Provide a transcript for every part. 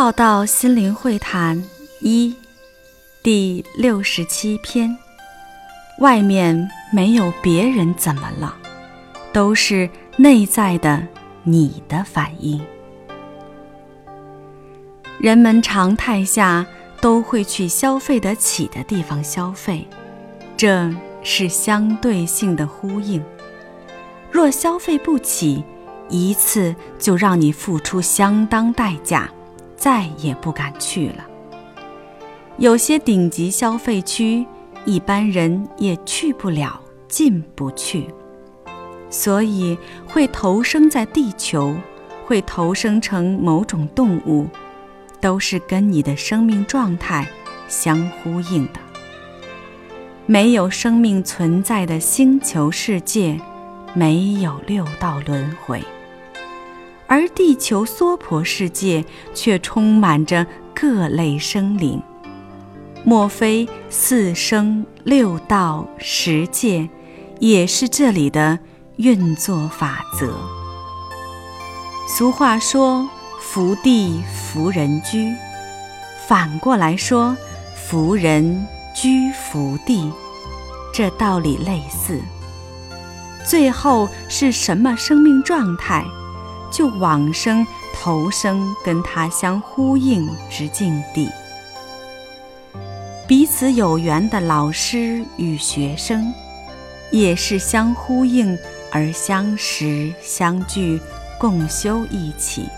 浩道心灵会谈一第六十七篇：外面没有别人怎么了，都是内在的你的反应。人们常态下都会去消费得起的地方消费，这是相对性的呼应。若消费不起，一次就让你付出相当代价。再也不敢去了。有些顶级消费区，一般人也去不了，进不去，所以会投生在地球，会投生成某种动物，都是跟你的生命状态相呼应的。没有生命存在的星球世界，没有六道轮回。而地球娑婆世界却充满着各类生灵，莫非四生六道十界也是这里的运作法则？俗话说“福地福人居”，反过来说“福人居福地”，这道理类似。最后是什么生命状态？就往生投生跟他相呼应之境地，彼此有缘的老师与学生，也是相呼应而相识相聚，共修一起。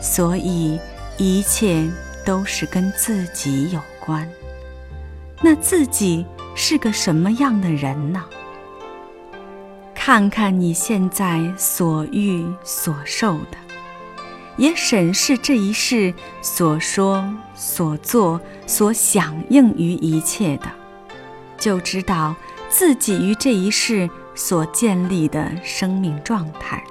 所以一切都是跟自己有关。那自己是个什么样的人呢？看看你现在所遇所受的，也审视这一世所说所做所响应于一切的，就知道自己于这一世所建立的生命状态。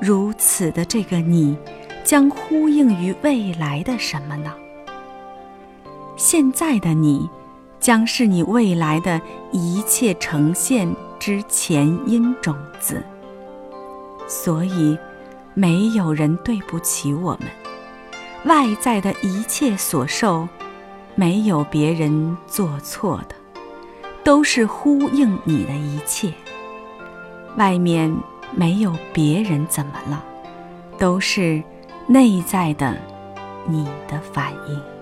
如此的这个你，将呼应于未来的什么呢？现在的你，将是你未来的一切呈现。之前因种子，所以没有人对不起我们。外在的一切所受，没有别人做错的，都是呼应你的一切。外面没有别人怎么了，都是内在的你的反应。